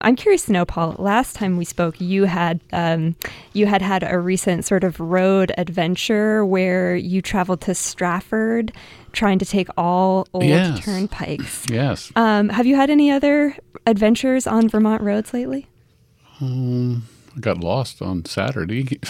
I'm curious to know, Paul. Last time we spoke, you had um, you had had a recent sort of road adventure where you traveled to Stratford, trying to take all old Yes. turnpikes. Yes. Um, have you had any other adventures on Vermont roads lately? Um, I got lost on Saturday.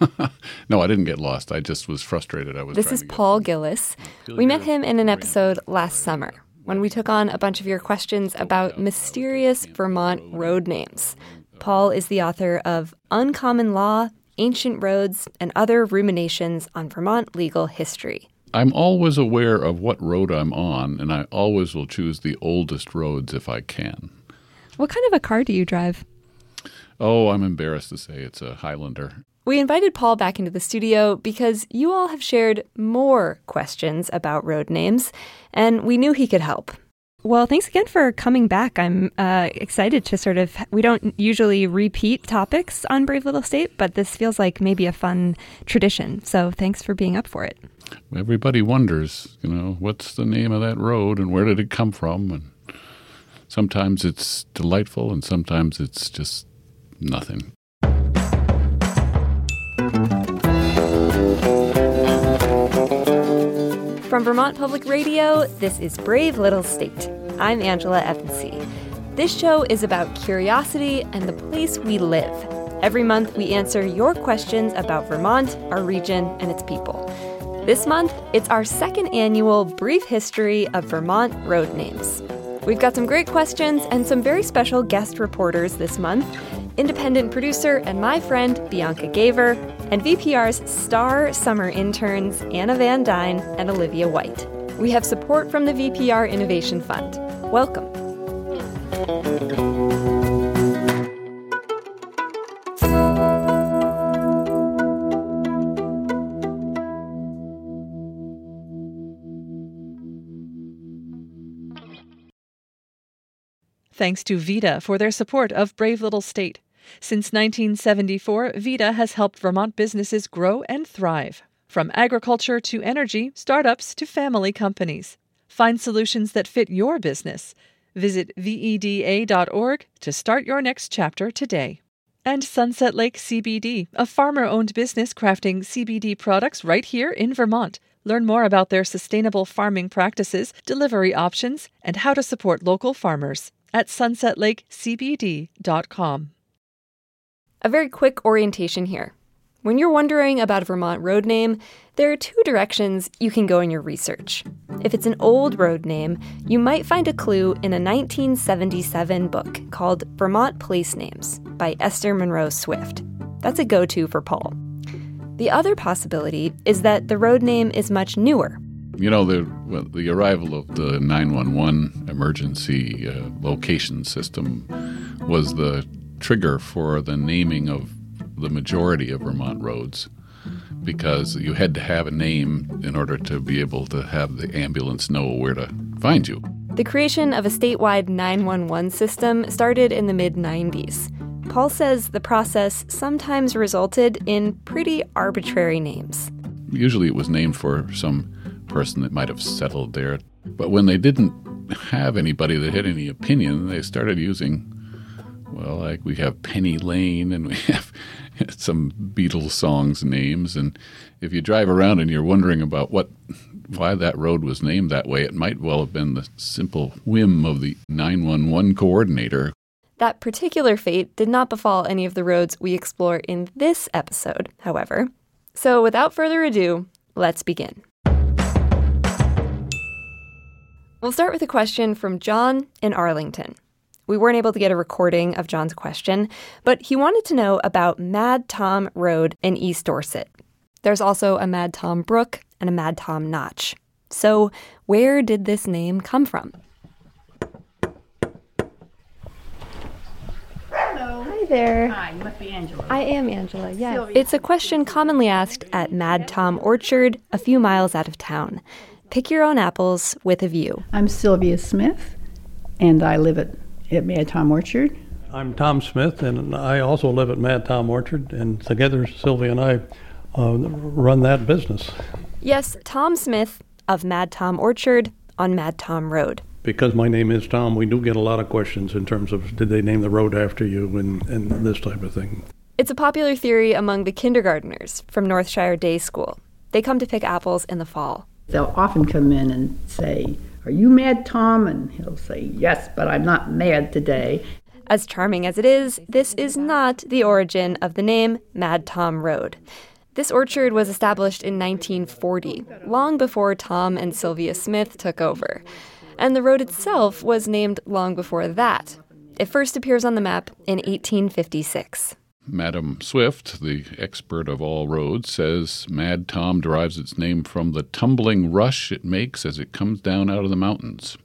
no, I didn't get lost. I just was frustrated. I was. This is to Paul from- Gillies. We met him in an episode last summer when we took on a bunch of your questions about mysterious Vermont road names. Paul is the author of Uncommon Law, Ancient Roads, and Other Ruminations on Vermont Legal History. I'm always aware of what road I'm on, and I always will choose the oldest roads if I can. What kind of a car do you drive? Oh, I'm embarrassed to say it's a Highlander. We invited Paul back into the studio because you all have shared more questions about road names, and we knew he could help. Well, thanks again for coming back. I'm uh, excited to sort of. We don't usually repeat topics on Brave Little State, but this feels like maybe a fun tradition. So thanks for being up for it. Everybody wonders, you know, what's the name of that road and where did it come from? And sometimes it's delightful, and sometimes it's just nothing. From Vermont Public Radio, this is Brave Little State. I'm Angela Evancie. This show is about curiosity and the place we live. Every month, we answer your questions about Vermont, our region, and its people. This month, it's our second annual Brief History of Vermont Road Names. We've got some great questions and some very special guest reporters this month independent producer and my friend Bianca Giaever, and VPR's star summer interns Anna Van Dyne and Olivia White. We have support from the VPR Innovation Fund. Welcome. Thanks to VEDA for their support of Brave Little State. Since 1974, VEDA has helped Vermont businesses grow and thrive. From agriculture to energy, startups to family companies. Find solutions that fit your business. Visit VEDA.org to start your next chapter today. And Sunset Lake CBD, a farmer owned business crafting CBD products right here in Vermont. Learn more about their sustainable farming practices, delivery options, and how to support local farmers at sunsetlakecbd.com. A very quick orientation here. When you're wondering about a Vermont road name, there are two directions you can go in your research. If it's an old road name, you might find a clue in a 1977 book called Vermont Place Names by Esther Munroe Swift. That's a go to for Paul. The other possibility is that the road name is much newer. You know, the well, the arrival of the 911 emergency uh, location system was the trigger for the naming of the majority of Vermont roads because you had to have a name in order to be able to have the ambulance know where to find you. The creation of a statewide 911 system started in the mid 90s. Paul says the process sometimes resulted in pretty arbitrary names. Usually it was named for some person that might have settled there. But when they didn't have anybody that had any opinion, they started using, well, like we have Penny Lane and we have some Beatles songs names. And if you drive around and you're wondering about what, why that road was named that way, it might well have been the simple whim of the 911 coordinator. That particular fate did not befall any of the roads we explore in this episode, however. So without further ado, let's begin. We'll start with a question from John in Arlington. We weren't able to get a recording of John's question, but he wanted to know about Mad Tom Road in East Dorset. There's also a Mad Tom Brook and a Mad Tom Notch. So, where did this name come from? Hello. Hi there. Hi, you must be Angela. I am Angela, yes. Sylvia. It's a question commonly asked at Mad Tom Orchard, a few miles out of town. Pick your own apples with a view. I'm Sylvia Smith, and I live at, at Mad Tom Orchard. I'm Tom Smith, and I also live at Mad Tom Orchard, and together Sylvia and I uh, run that business. Yes, Tom Smith of Mad Tom Orchard on Mad Tom Road. Because my name is Tom, we do get a lot of questions in terms of did they name the road after you and, and this type of thing. It's a popular theory among the kindergarteners from Northshire Day School. They come to pick apples in the fall. They'll often come in and say, Are you mad, Tom? And he'll say, Yes, but I'm not mad today. As charming as it is, this is not the origin of the name Mad Tom Road. This orchard was established in 1940, long before Tom and Sylvia Smith took over. And the road itself was named long before that. It first appears on the map in 1856. Madam Swift, the expert of all roads, says Mad Tom derives its name from the tumbling rush it makes as it comes down out of the mountains.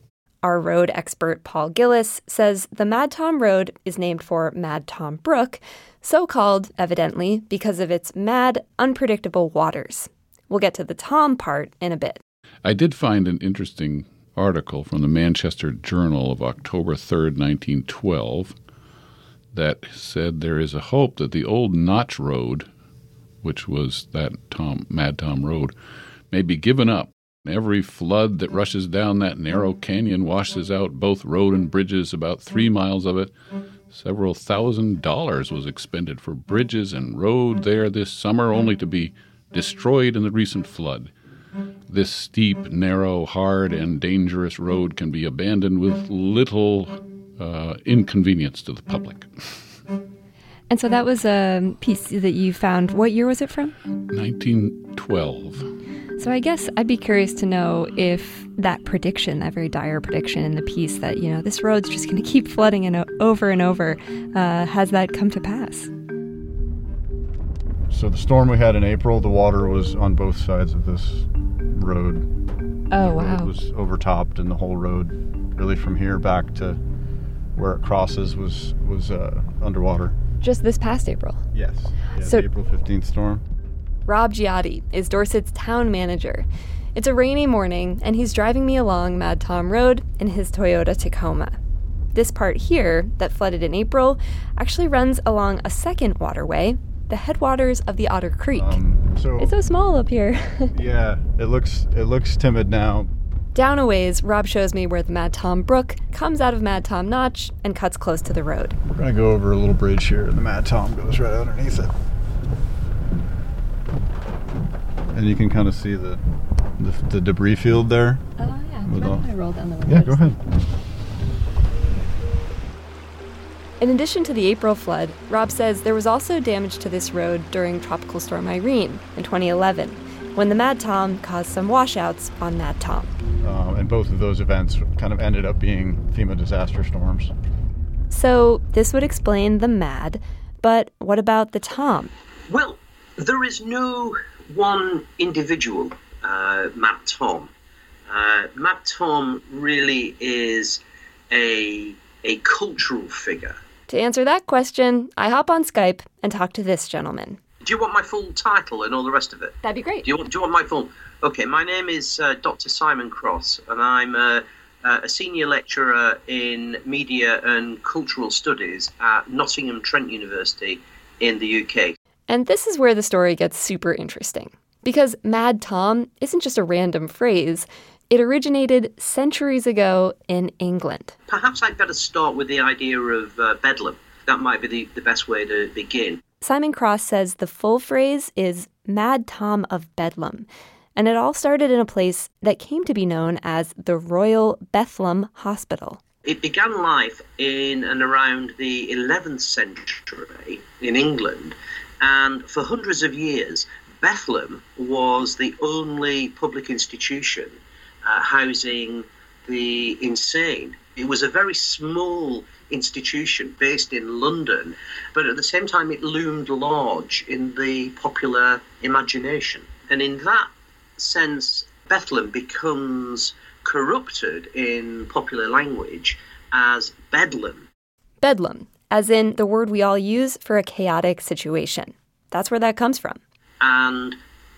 Our road expert Paul Gillies says the Mad Tom Road is named for Mad Tom Brook, so called, evidently, because of its mad, unpredictable waters. We'll get to the Tom part in a bit. I did find an interesting article from the Manchester Journal of October 3rd, 1912, that said there is a hope that the old Notch Road, which was that Tom, Mad Tom Road, may be given up. Every flood that rushes down that narrow canyon washes out both road and bridges, about three miles of it. Several thousand dollars was expended for bridges and road there this summer, only to be destroyed in the recent flood. This steep, narrow, hard, and dangerous road can be abandoned with little uh, inconvenience to the public. And so that was a piece that you found. What year was it from? 1912. So I guess I'd be curious to know if that prediction, that very dire prediction in the piece that, you know, this road's just going to keep flooding and o- over and over, uh, has that come to pass? So the storm we had in April, the water was on both sides of this road. Oh, The road wow. was overtopped, and the whole road, really from here back to where it crosses, was was uh, underwater. Just this past April. Yes. Yeah, So- April fifteenth storm. Rob Gaiotti is Dorset's town manager. It's a rainy morning, and he's driving me along Mad Tom Road in his Toyota Tacoma. This part here, that flooded in April, actually runs along a second waterway, the headwaters of the Otter Creek. Um, so It's so small up here. yeah, it looks it looks timid now. Down a ways, Rob shows me where the Mad Tom Brook comes out of Mad Tom Notch and cuts close to the road. We're gonna go over a little bridge here, and the Mad Tom goes right underneath it. And you can kind of see the, the the debris field there. Oh, yeah. With all- I roll down the Yeah, go ahead. In addition to the April flood, Rob says there was also damage to this road during Tropical Storm Irene in 2011, when the Mad Tom caused some washouts on Mad Tom. Um, and both of those events kind of ended up being FEMA disaster storms. So this would explain the Mad, but what about the Tom? Well, there is no one individual uh, Mad Tom. Uh, Mad Tom really is a a cultural figure. To answer that question, I hop on Skype and talk to this gentleman. Do you want my full title and all the rest of it? That'd be great. Do you want, do you want my full? Okay, my name is uh, Dr. Simon Cross, and I'm uh, a senior lecturer in media and cultural studies at Nottingham Trent University in the UK. And this is where the story gets super interesting. Because Mad Tom isn't just a random phrase, it originated centuries ago in England. Perhaps I'd better start with the idea of uh, Bedlam. That might be the, the best way to begin. Simon Cross says the full phrase is Mad Tom of Bedlam, and it all started in a place that came to be known as the Royal Bethlehem Hospital. It began life in and around the 11th century in England, and for hundreds of years, Bethlehem was the only public institution uh, housing the insane. It was a very small institution based in London, but at the same time, it loomed large in the popular imagination. And in that sense, Bethlehem becomes corrupted in popular language as Bedlam. Bedlam, as in the word we all use for a chaotic situation. That's where that comes from. And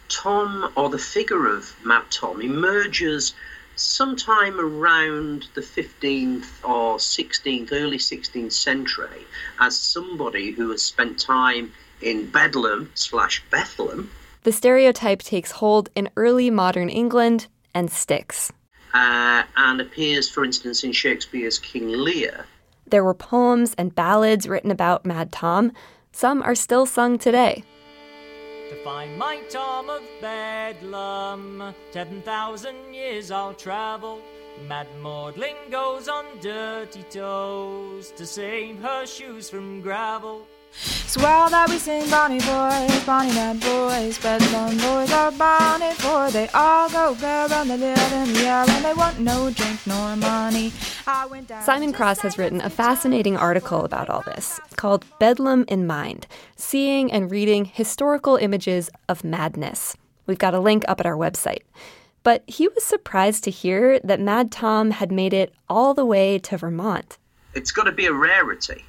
Tom, or the figure of Mad Tom, emerges sometime around the 15th or 16th, early 16th century as somebody who has spent time in Bedlam slash Bethlehem. The stereotype takes hold in early modern England and sticks. Uh, and appears, for instance, in Shakespeare's King Lear. There were poems and ballads written about Mad Tom. Some are still sung today. To find my Tom of Bedlam, ten thousand years I'll travel. Mad Maudlin goes on dirty toes to save her shoes from gravel. Swell that we sing Bonnie boys, Bonnie mad boys, Bedlam boys are bonny for they all go bare and they live in the air and they want no drink nor money. Simon Cross has written a fascinating article about all this called Bedlam in Mind Seeing and Reading Historical Images of Madness. We've got a link up at our website. But he was surprised to hear that Mad Tom had made it all the way to Vermont. It's got to be a rarity.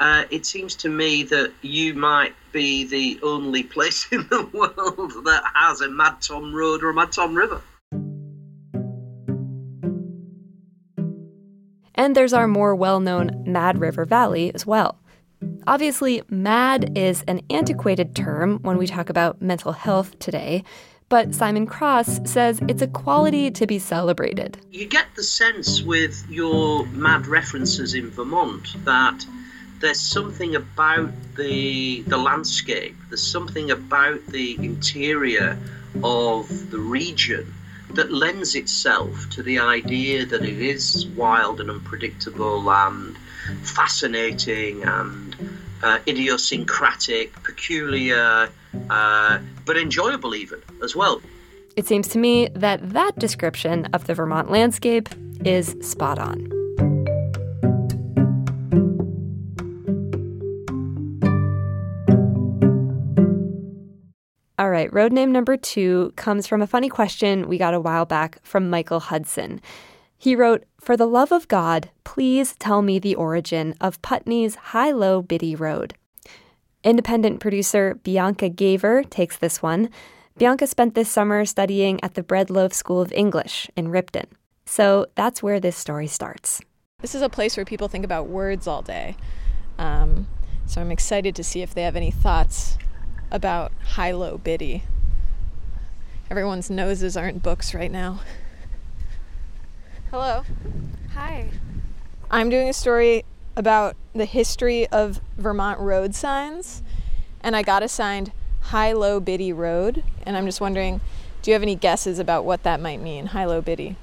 Uh, it seems to me that you might be the only place in the world that has a Mad Tom Road or a Mad Tom River. And there's our more well known Mad River Valley as well. Obviously, mad is an antiquated term when we talk about mental health today, but Simon Cross says it's a quality to be celebrated. You get the sense with your mad references in Vermont that there's something about the the landscape, there's something about the interior of the region that lends itself to the idea that it is wild and unpredictable and fascinating and uh, idiosyncratic, peculiar, uh, but enjoyable even as well. It seems to me that that description of the Vermont landscape is spot on. All right, road name number two comes from a funny question we got a while back from Michael Hudson. He wrote, For the love of God, please tell me the origin of Putney's High Low Biddy Road. Independent producer Bianca Giaever takes this one. Bianca spent this summer studying at the Bread Loaf School of English in Ripton. So that's where this story starts. This is a place where people think about words all day. Um, so I'm excited to see if they have any thoughts about high low biddy. Everyone's noses aren't books right now. Hello. Hi. I'm doing a story about the history of Vermont road signs, and I got assigned High Low Biddy Road, and I'm just wondering do you have any guesses about what that might mean, High Low Biddy?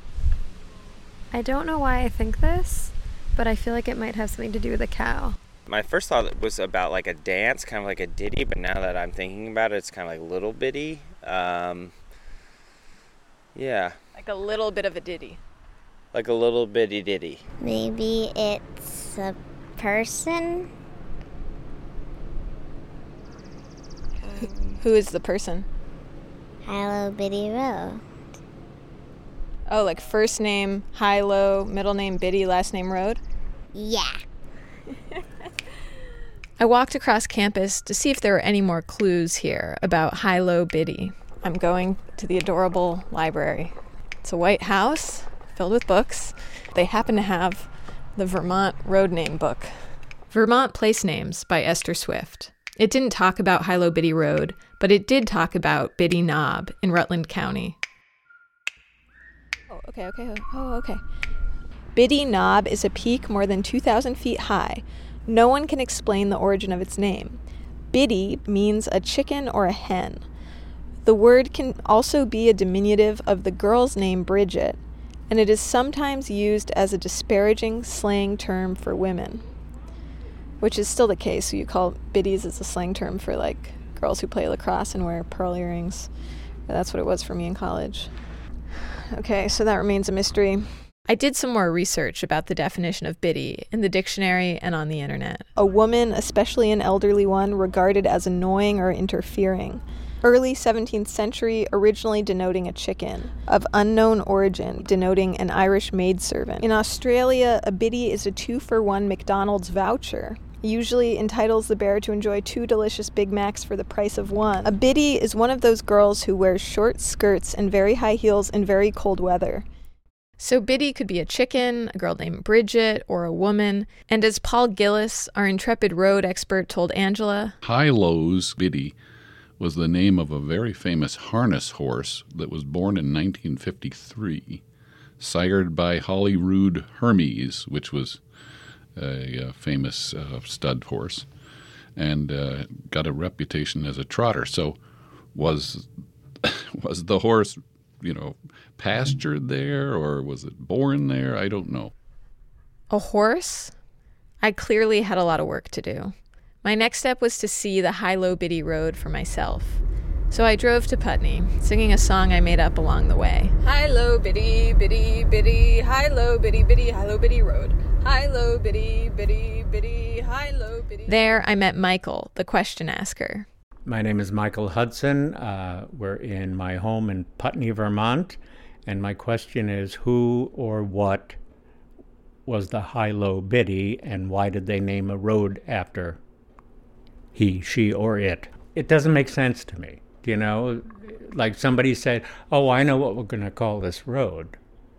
I don't know why I think this, but I feel like it might have something to do with a cow. My first thought was about like a dance, kind of like a ditty, but now that I'm thinking about it, it's kind of like little bitty. Um, yeah. Like a little bit of a ditty. Like a little bitty ditty. Maybe it's a person. Who is the person? Hello, Biddy Road. Oh, like first name Hilo, middle name Biddy, last name Road? Yeah. I walked across campus to see if there were any more clues here about High Low Biddy. I'm going to the adorable library. It's a white house filled with books. They happen to have the Vermont Road Name Book. Vermont Place Names by Esther Swift. It didn't talk about High Low Biddy Road, but it did talk about Biddy Knob in Rutland County. Oh, okay, okay. Oh, okay. Biddy Knob is a peak more than 2,000 feet high. No one can explain the origin of its name. Biddy means a chicken or a hen. The word can also be a diminutive of the girl's name Bridget, and it is sometimes used as a disparaging slang term for women, which is still the case. You call biddies as a slang term for like girls who play lacrosse and wear pearl earrings. That's what it was for me in college. Okay, so that remains a mystery. I did some more research about the definition of biddy in the dictionary and on the internet. A woman, especially an elderly one, regarded as annoying or interfering. Early 17th century, originally denoting a chicken, of unknown origin, denoting an Irish maidservant. In Australia, a biddy is a two for one McDonald's voucher. usually entitles the bear to enjoy two delicious Big Macs for the price of one. A biddy is one of those girls who wears short skirts and very high heels in very cold weather. So, Biddy could be a chicken, a girl named Bridget, or a woman. And as Paul Gillies, our intrepid road expert, told Angela, High Lows Biddy was the name of a very famous harness horse that was born in 1953, sired by Holyrood Hermes, which was a, uh famous uh, stud horse, and uh, got a reputation as a trotter. So, was was the horse, you know, pastured there or was it born there? I don't know. A horse? I clearly had a lot of work to do. My next step was to see the high low biddy road for myself. So I drove to Putney, singing a song I made up along the way. High low biddy biddy biddy, high low biddy biddy, high low biddy road. High low biddy biddy biddy, high low biddy. There I met Michael, the question asker. My name is Michael Hudson. Uh, we're in my home in Putney, Vermont. And my question is who or what was the high low biddy and why did they name a road after he, she, or it? It doesn't make sense to me. You know, like somebody said, Oh, I know what we're going to call this road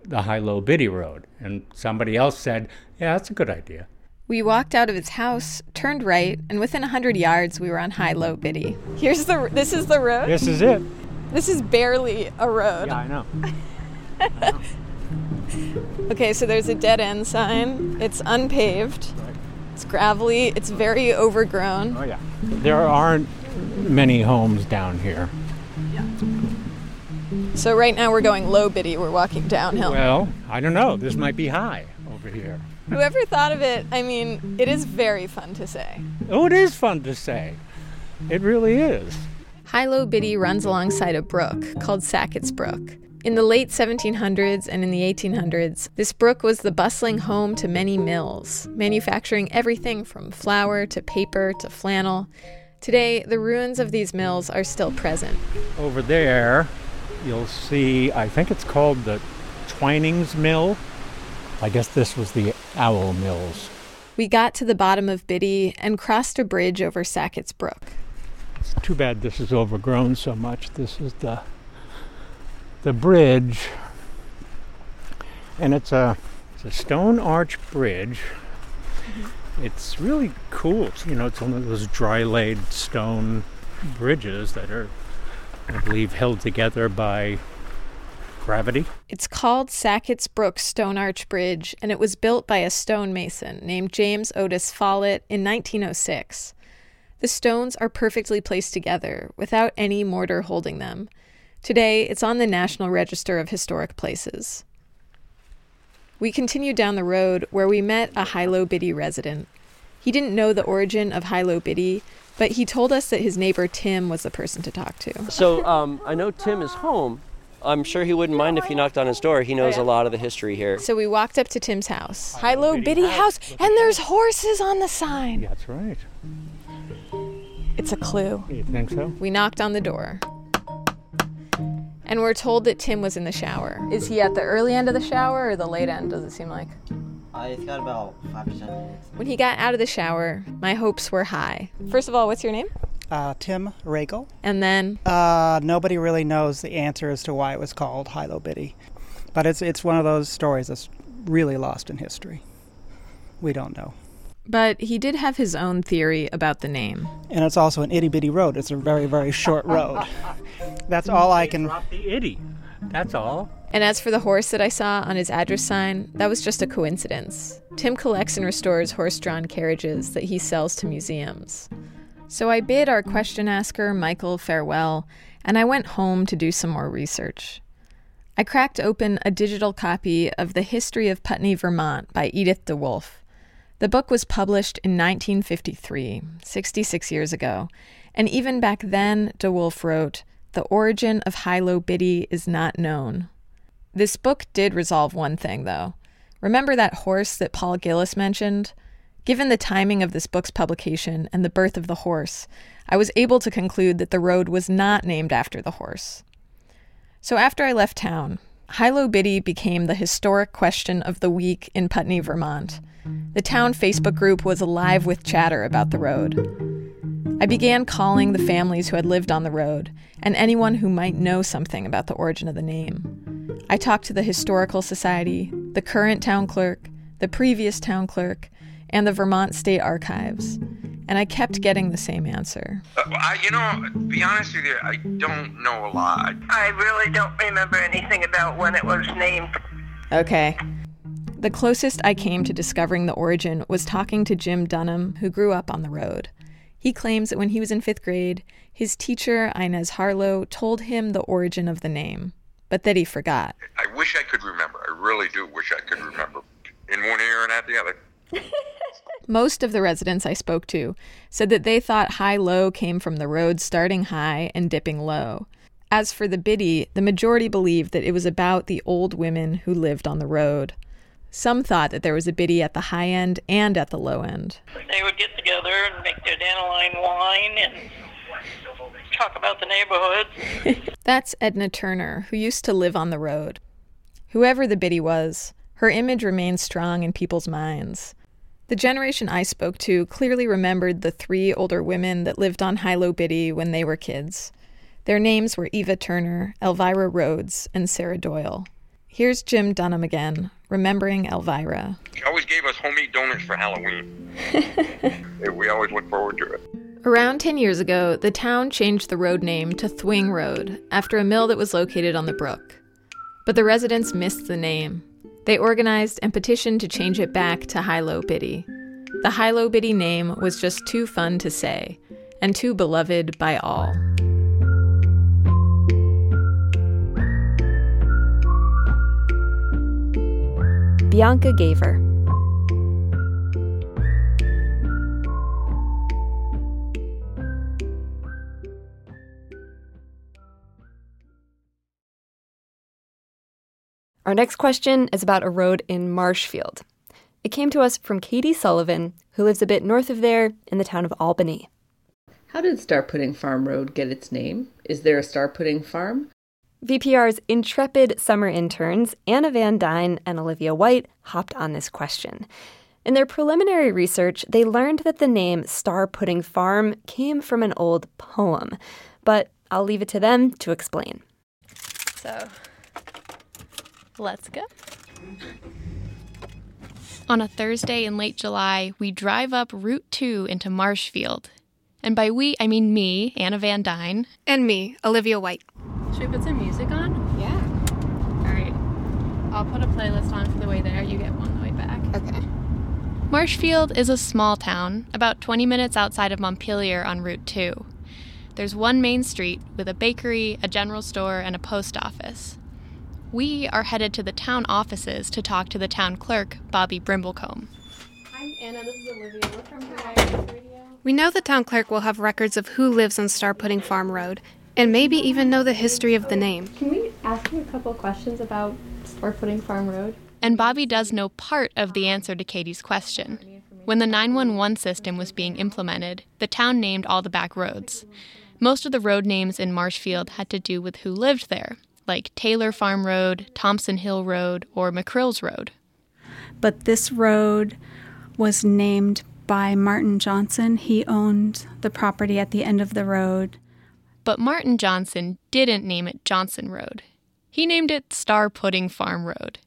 the high low biddy road. And somebody else said, Yeah, that's a good idea. We walked out of his house, turned right, and within a hundred yards we were on High Low Biddy. Here's the this is the road. This is it. This is barely a road. Yeah, I know. Okay, so there's a dead end sign. It's unpaved. It's gravelly. It's very overgrown. Oh yeah. There aren't many homes down here. Yeah. So right now we're going low biddy. We're walking downhill. Well, I don't know. This might be high over here. Whoever thought of it, I mean, it is very fun to say. Oh, it is fun to say. It really is. High Low Biddy runs alongside a brook called Sackett's Brook. In the late 1700s and in the 1800s, this brook was the bustling home to many mills, manufacturing everything from flour to paper to flannel. Today, the ruins of these mills are still present. Over there, you'll see, I think it's called the Twinings Mill. I guess this was the Owl Mills. We got to the bottom of Biddy and crossed a bridge over Sackett's Brook. It's too bad this is overgrown so much. This is the the bridge, and it's a it's a stone arch bridge. Mm-hmm. It's really cool. It's, you know, it's one of those dry laid stone bridges that are, I believe, held together by gravity. It's called Sackett's Brook Stone Arch Bridge, and it was built by a stonemason named James Otis Follett in 1906. The stones are perfectly placed together without any mortar holding them. Today, it's on the National Register of Historic Places. We continued down the road where we met a Hilo Biddy resident. He didn't know the origin of Hilo Biddy, but he told us that his neighbor Tim was the person to talk to. So um, I know Tim is home. I'm sure he wouldn't mind if you knocked on his door. He knows a lot of the history here. So we walked up to Tim's house. Hilo Biddy house, and there's horses on the sign. That's right. It's a clue. You think so? We knocked on the door. And we're told that Tim was in the shower. Is he at the early end of the shower or the late end, does it seem like? Uh, it's got about 5% minutes. When he got out of the shower, my hopes were high. First of all, what's your name? Uh, Tim Regal. And then? Uh, nobody really knows the answer as to why it was called Hilo Biddy. But it's, it's one of those stories that's really lost in history. We don't know. But he did have his own theory about the name. And it's also an itty bitty road. It's a very, very short road. That's all I can. Drop the itty. That's all. And as for the horse that I saw on his address sign, that was just a coincidence. Tim collects and restores horse drawn carriages that he sells to museums. So I bid our question asker, Michael, farewell, and I went home to do some more research. I cracked open a digital copy of The History of Putney, Vermont by Edith DeWolf. The book was published in 1953, 66 years ago, and even back then, DeWolf wrote, The origin of Hilo Biddy is not known. This book did resolve one thing, though. Remember that horse that Paul Gillies mentioned? Given the timing of this book's publication and the birth of the horse, I was able to conclude that the road was not named after the horse. So after I left town, Hilo Biddy became the historic question of the week in Putney, Vermont. The town Facebook group was alive with chatter about the road. I began calling the families who had lived on the road and anyone who might know something about the origin of the name. I talked to the Historical Society, the current town clerk, the previous town clerk, and the Vermont State Archives, and I kept getting the same answer. Uh, I, you know, to be honest with you, I don't know a lot. I really don't remember anything about when it was named. Okay. The closest I came to discovering the origin was talking to Jim Dunham, who grew up on the road. He claims that when he was in fifth grade, his teacher, Inez Harlow, told him the origin of the name, but that he forgot. I wish I could remember. I really do wish I could remember. In one ear and out the other. Most of the residents I spoke to said that they thought high low came from the road starting high and dipping low. As for the biddy, the majority believed that it was about the old women who lived on the road. Some thought that there was a biddy at the high end and at the low end. They would get together and make their dandelion wine and talk about the neighborhood. That's Edna Turner, who used to live on the road. Whoever the biddy was, her image remains strong in people's minds. The generation I spoke to clearly remembered the three older women that lived on High Low Biddy when they were kids. Their names were Eva Turner, Elvira Rhodes, and Sarah Doyle. Here's Jim Dunham again, remembering Elvira. She always gave us homemade donuts for Halloween. we always look forward to it. Around 10 years ago, the town changed the road name to Thwing Road after a mill that was located on the brook. But the residents missed the name. They organized and petitioned to change it back to High Low Biddy. The High Low Biddy name was just too fun to say, and too beloved by all. Bianca Giaever. Our next question is about a road in Marshfield. It came to us from Katie Sullivan, who lives a bit north of there in the town of Albany. How did Star Pudding Farm Road get its name? Is there a Star Pudding Farm? VPR's intrepid summer interns, Anna Van Dyne and Olivia White, hopped on this question. In their preliminary research, they learned that the name Star Pudding Farm came from an old poem, but I'll leave it to them to explain. So, let's go. On a Thursday in late July, we drive up Route 2 into Marshfield. And by we, I mean me, Anna Van Dyne. And me, Olivia White. Should we put some music on? Yeah. All right. I'll put a playlist on for the way there. You get one on the way back. Okay. Marshfield is a small town, about 20 minutes outside of Montpelier on Route 2. There's one main street with a bakery, a general store, and a post office. We are headed to the town offices to talk to the town clerk, Bobby Brimblecombe. I'm Anna, this is Olivia. We're from Hawaii Radio. We know the town clerk will have records of who lives on Star Pudding Farm Road, and maybe even know the history of the name. Can we ask you a couple questions about Star Pudding Farm Road? And Bobby does know part of the answer to Katie's question. When the 911 system was being implemented, the town named all the back roads. Most of the road names in Marshfield had to do with who lived there, like Taylor Farm Road, Thompson Hill Road, or McCrills Road. But this road was named by Martin Johnson. He owned the property at the end of the road. But Martin Johnson didn't name it Johnson Road. He named it Star Pudding Farm Road.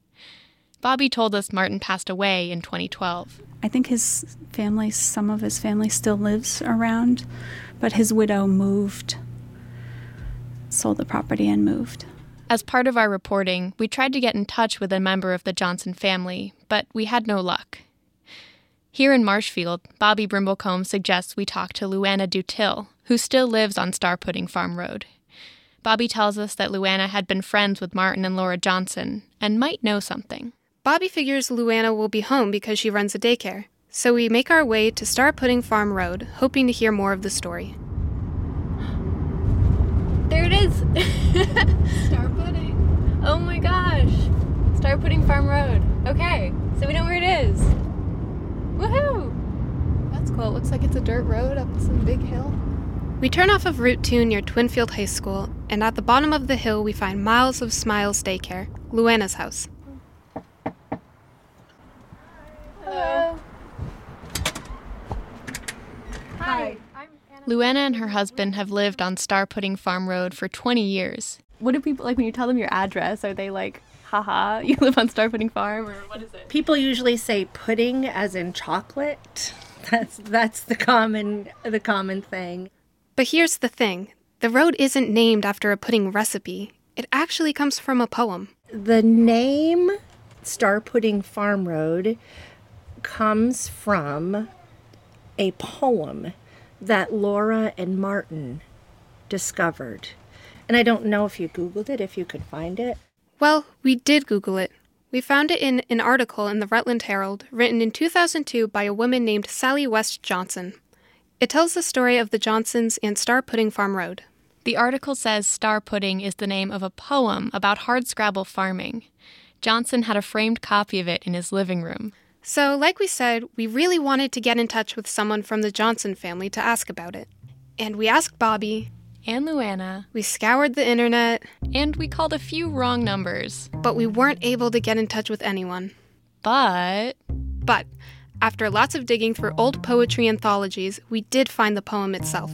Bobby told us Martin passed away in 2012. I think his family, some of his family still lives around, but his widow moved, sold the property and moved. As part of our reporting, we tried to get in touch with a member of the Johnson family, but we had no luck. Here in Marshfield, Bobby Brimblecombe suggests we talk to Luana Dutil, who still lives on Star Pudding Farm Road. Bobby tells us that Luana had been friends with Martin and Laura Johnson and might know something. Bobby figures Luana will be home because she runs a daycare. So we make our way to Star Pudding Farm Road, hoping to hear more of the story. There it is! Star Pudding. Oh my gosh! Star Pudding Farm Road. Okay, so we know where it is. Woohoo! That's cool. It looks like it's a dirt road up some big hill. We turn off of Route 2 near Twinfield High School, and at the bottom of the hill we find Miles of Smiles Daycare, Luana's house. Hello. Hello. Hi. Luana and her husband have lived on Star Pudding Farm Road for 20 years. What do people like when you tell them your address? Are they like, haha, you live on Star Pudding Farm, or what is it? People usually say pudding as in chocolate. That's that's the common the common thing. But here's the thing the road isn't named after a pudding recipe, it actually comes from a poem. The name Star Pudding Farm Road comes from a poem that Laura and Martin discovered. And I don't know if you Googled it, if you could find it. Well, we did Google it. We found it in an article in the Rutland Herald written in 2002 by a woman named Sally West Johnson. It tells the story of the Johnsons and Star Pudding Farm Road. The article says Star Pudding is the name of a poem about hardscrabble farming. Johnson had a framed copy of it in his living room. So, like we said, we really wanted to get in touch with someone from the Johnson family to ask about it. And we asked Bobby. And Luana. We scoured the internet. And we called a few wrong numbers. But we weren't able to get in touch with anyone. But. But, after lots of digging through old poetry anthologies, we did find the poem itself.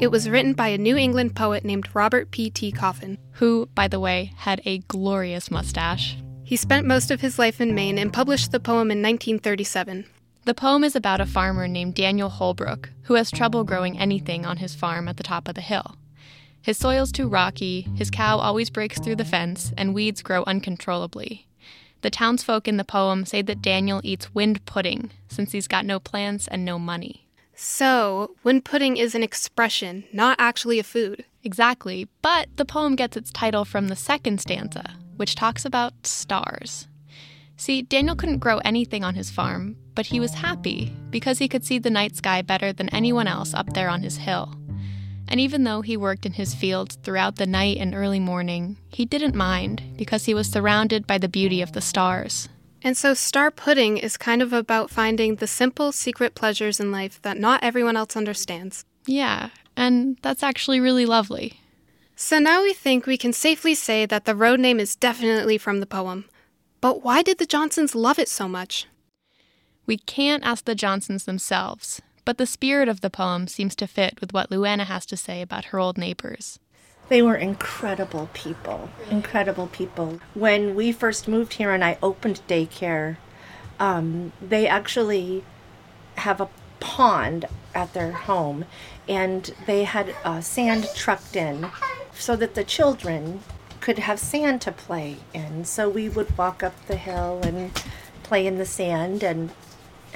It was written by a New England poet named Robert P. T. Coffin, who, by the way, had a glorious mustache. He spent most of his life in Maine and published the poem in 1937. The poem is about a farmer named Daniel Holbrook who has trouble growing anything on his farm at the top of the hill. His soil's too rocky, his cow always breaks through the fence, and weeds grow uncontrollably. The townsfolk in the poem say that Daniel eats wind pudding since he's got no plants and no money. So, wind pudding is an expression, not actually a food. Exactly, but the poem gets its title from the second stanza, which talks about stars. See, Daniel couldn't grow anything on his farm, but he was happy because he could see the night sky better than anyone else up there on his hill. And even though he worked in his fields throughout the night and early morning, he didn't mind because he was surrounded by the beauty of the stars. And so, Star Pudding is kind of about finding the simple, secret pleasures in life that not everyone else understands. Yeah, and that's actually really lovely. So now we think we can safely say that the road name is definitely from the poem. But why did the Johnsons love it so much? We can't ask the Johnsons themselves, but the spirit of the poem seems to fit with what Luana has to say about her old neighbors. They were incredible people, incredible people. When we first moved here and I opened daycare, um, they actually have a pond at their home and they had uh, sand trucked in so that the children could have sand to play in. So we would walk up the hill and play in the sand and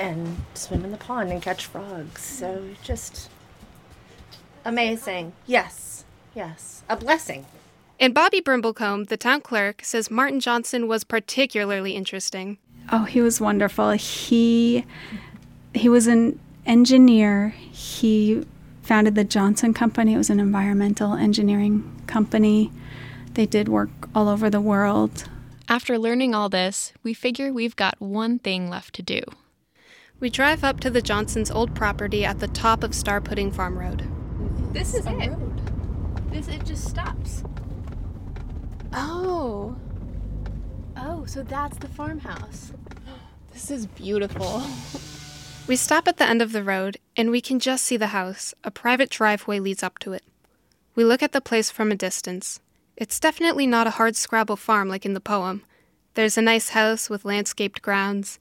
and swim in the pond and catch frogs. So just amazing. Yes, yes, a blessing. And Bobby Brimblecombe, the town clerk, says Martin Johnson was particularly interesting. Oh, he was wonderful. He he was an engineer. He founded the Johnson Company. It was an environmental engineering company. They did work all over the world. After learning all this, we figure we've got one thing left to do. We drive up to the Johnsons' old property at the top of Star Pudding Farm Road. This is it. This it just stops. Oh. Oh, so that's the farmhouse. This is beautiful. We stop at the end of the road, and we can just see the house. A private driveway leads up to it. We look at the place from a distance. It's definitely not a hard scrabble farm like in the poem. There's a nice house with landscaped grounds.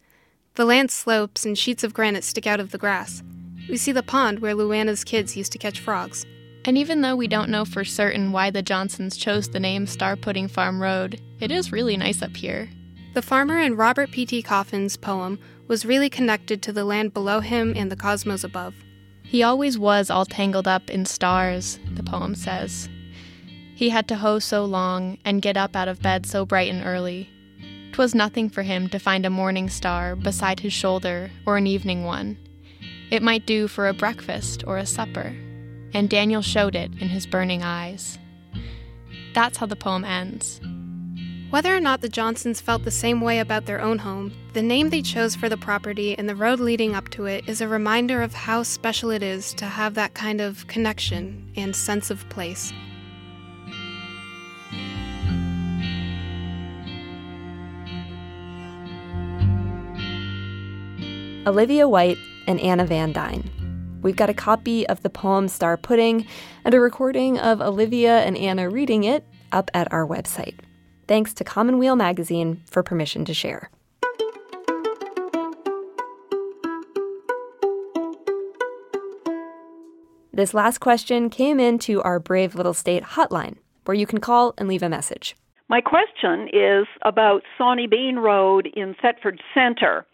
The land slopes and sheets of granite stick out of the grass. We see the pond where Luana's kids used to catch frogs. And even though we don't know for certain why the Johnsons chose the name Star Pudding Farm Road, it is really nice up here. The farmer in Robert P.T. Coffin's poem was really connected to the land below him and the cosmos above. He always was all tangled up in stars, the poem says. He had to hoe so long and get up out of bed so bright and early. 'Twas nothing for him to find a morning star beside his shoulder or an evening one. It might do for a breakfast or a supper, and Daniel showed it in his burning eyes. That's how the poem ends. Whether or not the Johnsons felt the same way about their own home, the name they chose for the property and the road leading up to it is a reminder of how special it is to have that kind of connection and sense of place. Olivia White and Anna Van Dyne. We've got a copy of the poem Star Pudding and a recording of Olivia and Anna reading it up at our website. Thanks to Commonweal Magazine for permission to share. This last question came into our Brave Little State hotline, where you can call and leave a message. My question is about Sawney Bean Road in Thetford Center.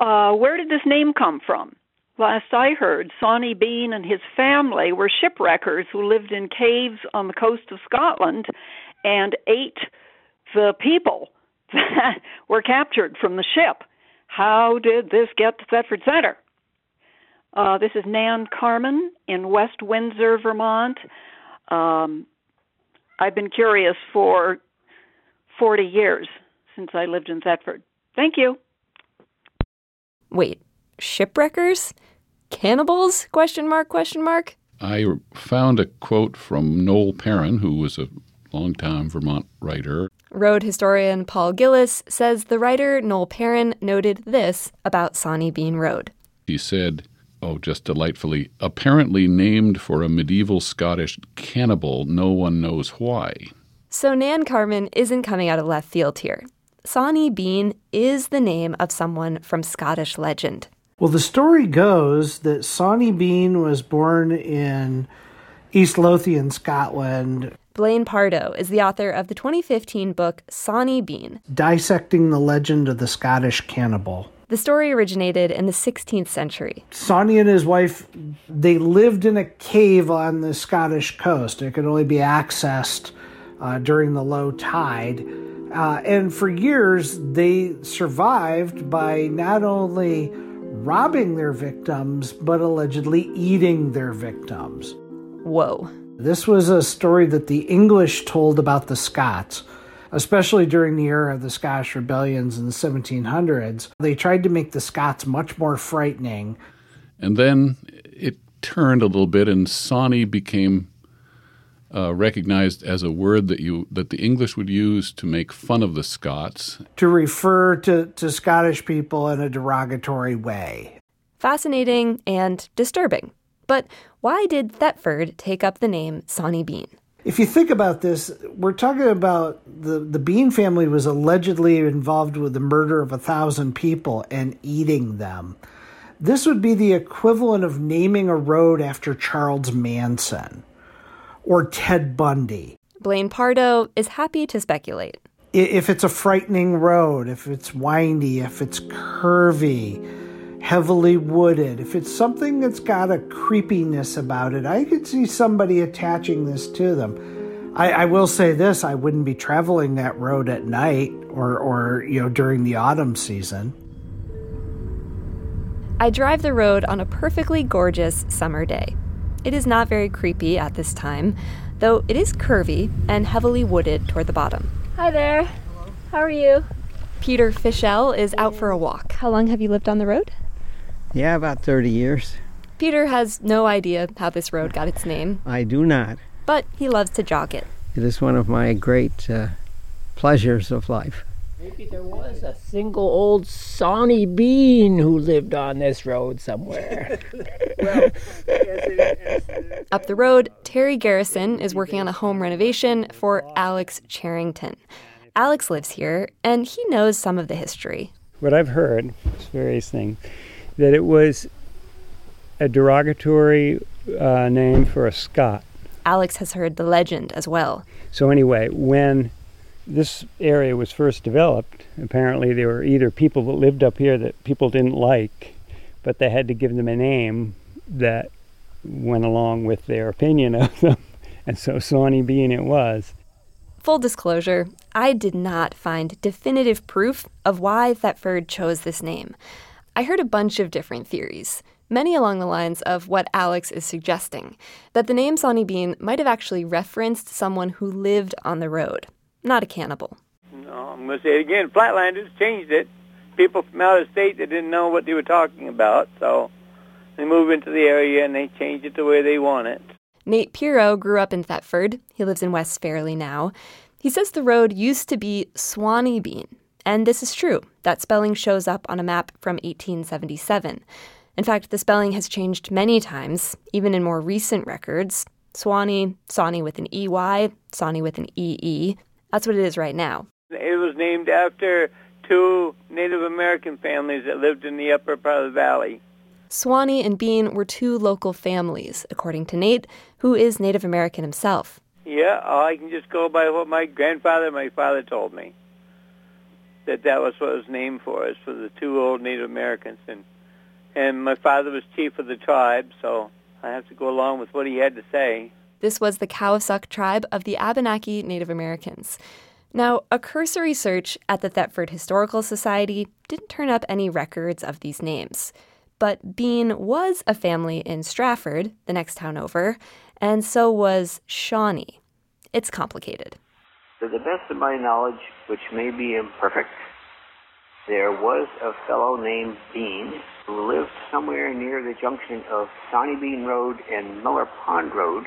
Uh, where did this name come from? Last I heard, Sawney Bean and his family were shipwreckers who lived in caves on the coast of Scotland and ate the people that were captured from the ship. How did this get to Thetford Center? Uh, this is Nan Carmen in West Windsor, Vermont. Um, I've been curious for 40 years since I lived in Thetford. Thank you. Wait, shipwreckers? Cannibals? Question mark, question mark. I found a quote from Noel Perrin, who was a longtime Vermont writer. Road historian Paul Gillies says the writer Noel Perrin noted this about Sawney Bean Road. He said, oh, just delightfully, apparently named for a medieval Scottish cannibal, no one knows why. So Nan Carmen isn't coming out of left field here. Sawney Bean is the name of someone from Scottish legend. Well, the story goes that Sawney Bean was born in East Lothian, Scotland. Blaine Pardo is the author of the 2015 book Sawney Bean, dissecting the legend of the Scottish cannibal. The story originated in the 16th century. Sawney and his wife, they lived in a cave on the Scottish coast. It could only be accessed uh, during the low tide. Uh, and for years, they survived by not only robbing their victims, but allegedly eating their victims. Whoa. This was a story that the English told about the Scots, especially during the era of the Scottish rebellions in the 1700s. They tried to make the Scots much more frightening. And then it turned a little bit, and Sawney became uh, recognized as a word that you that the English would use to make fun of the Scots, to refer to, to Scottish people in a derogatory way. Fascinating and disturbing. But why did Thetford take up the name Sawney Bean? If you think about this, we're talking about the, the Bean family was allegedly involved with the murder of a thousand people and eating them. This would be the equivalent of naming a road after Charles Manson or Ted Bundy. Blaine Pardo is happy to speculate. If it's a frightening road, if it's windy, if it's curvy, heavily wooded, if it's something that's got a creepiness about it, I could see somebody attaching this to them. I, I, will say this: I wouldn't be traveling that road at night or, or you know during the autumn season. I drive the road on a perfectly gorgeous summer day. It is not very creepy at this time, though it is curvy and heavily wooded toward the bottom. Hi there. Hello. How are you? Peter Fischel is out for a walk. How long have you lived on the road? Yeah, about 30 years. Peter has no idea how this road got its name. I do not. But he loves to jog it. It is one of my great uh, pleasures of life. Maybe there was a single old Sawney Bean who lived on this road somewhere. well, Up the road, Terry Garrison is working on a home renovation for Alex Charrington. Alex lives here, and he knows some of the history. What I've heard, it's various things, that it was a derogatory uh, name for a Scot. Alex has heard the legend as well. So, anyway, when this area was first developed, apparently there were either people that lived up here that people didn't like, but they had to give them a name that went along with their opinion of them. And so Sawney Bean it was. Full disclosure, I did not find definitive proof of why Thetford chose this name. I heard a bunch of different theories, many along the lines of what Alex is suggesting that the name Sawney Bean might have actually referenced someone who lived on the road, not a cannibal. No, I'm going to say it again. Flatlanders changed it. People from out of state that didn't know what they were talking about, so they moved into the area and they changed it the way they want it. Nate Piro grew up in Thetford. He lives in West Fairlee now. He says the road used to be Swanee Bean, And this is true. That spelling shows up on a map from 1877. In fact, the spelling has changed many times, even in more recent records. Swanee, Sawney with an EY, Sawney with an EE. That's what it is right now. It was named after two Native American families that lived in the upper part of the valley. Swanee and Bean were two local families, according to Nate, who is Native American himself. Yeah, I can just go by what my grandfather and my father told me. That that was what it was named for, is for the two old Native Americans. And, and my father was chief of the tribe, so I have to go along with what he had to say. This was the Koasek tribe of the Abenaki Native Americans. Now, a cursory search at the Thetford Historical Society didn't turn up any records of these names. But Bean was a family in Strafford, the next town over, and so was Shawnee. It's complicated. To the best of my knowledge, which may be imperfect, there was a fellow named Bean who lived somewhere near the junction of Sawney Bean Road and Miller Pond Road.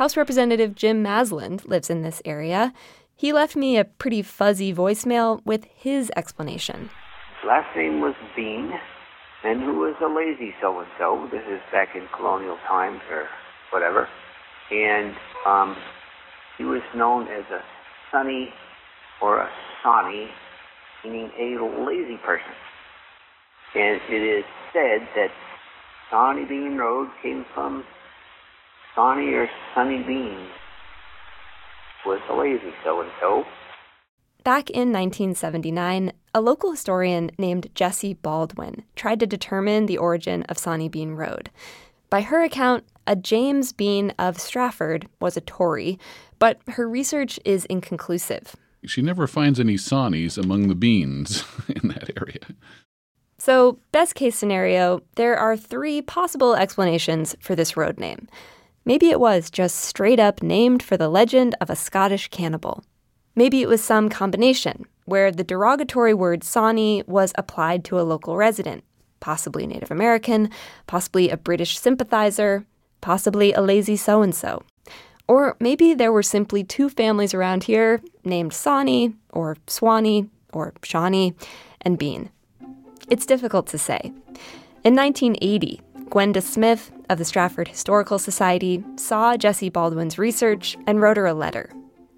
House Representative Jim Masland lives in this area. He left me a pretty fuzzy voicemail with his explanation. His last name was Bean, and who was a lazy so and so. This is back in colonial times or whatever. And um, he was known as a sunny or a sonny, meaning a lazy person. And it is said that Sonny Bean Road came from Sawney or Sunny Bean was a lazy so and so. Back in 1979, a local historian named Jessie Baldwin tried to determine the origin of Sawney Bean Road. By her account, a James Bean of Strafford was a Tory, but her research is inconclusive. She never finds any Sonnies among the beans in that area. So, best case scenario, there are three possible explanations for this road name. Maybe it was just straight up named for the legend of a Scottish cannibal. Maybe it was some combination, where the derogatory word Sawney was applied to a local resident, possibly Native American, possibly a British sympathizer, possibly a lazy so and so. Or maybe there were simply two families around here named Sawney, or Swanee, or Shawnee, and Bean. It's difficult to say. In 1980, Gwenda Smith of the Strafford Historical Society saw Jessie Baldwin's research and wrote her a letter.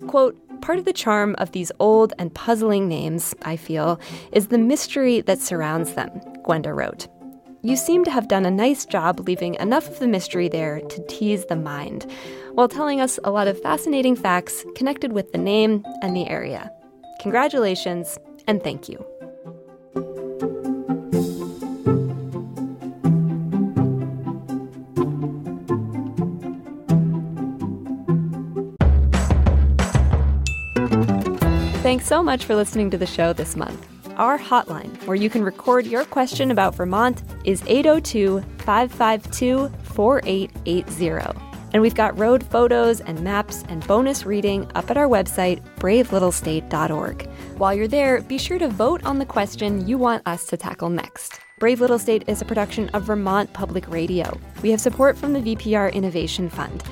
Quote, Part of the charm of these old and puzzling names, I feel, is the mystery that surrounds them, Gwenda wrote. You seem to have done a nice job leaving enough of the mystery there to tease the mind, while telling us a lot of fascinating facts connected with the name and the area. Congratulations, and thank you. Thanks so much for listening to the show this month. Our hotline, where you can record your question about Vermont, is 802 552 4880. And we've got road photos and maps and bonus reading up at our website, bravelittlestate.org. While you're there, be sure to vote on the question you want us to tackle next. Brave Little State is a production of Vermont Public Radio. We have support from the VPR Innovation Fund.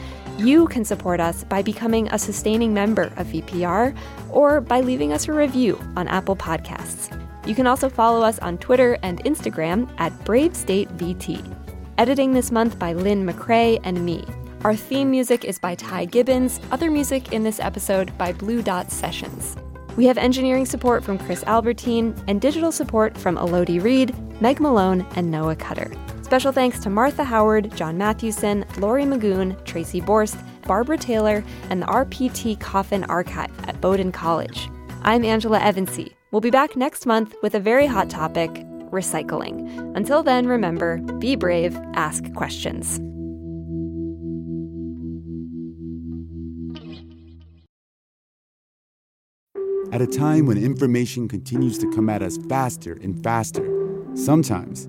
You can support us by becoming a sustaining member of VPR or by leaving us a review on Apple Podcasts. You can also follow us on Twitter and Instagram at BraveStateVT. Editing this month by Lynne McCrea and me. Our theme music is by Ty Gibbons, other music in this episode by Blue Dot Sessions. We have engineering support from Chris Albertine and digital support from Elodie Reed, Meg Malone, and Noah Cutter. Special thanks to Martha Howard, John Mathewson, Lori Magoon, Tracy Borst, Barbara Taylor, and the RPT Coffin Archive at Bowdoin College. I'm Angela Evancie. We'll be back next month with a very hot topic recycling. Until then, remember be brave, ask questions. At a time when information continues to come at us faster and faster, sometimes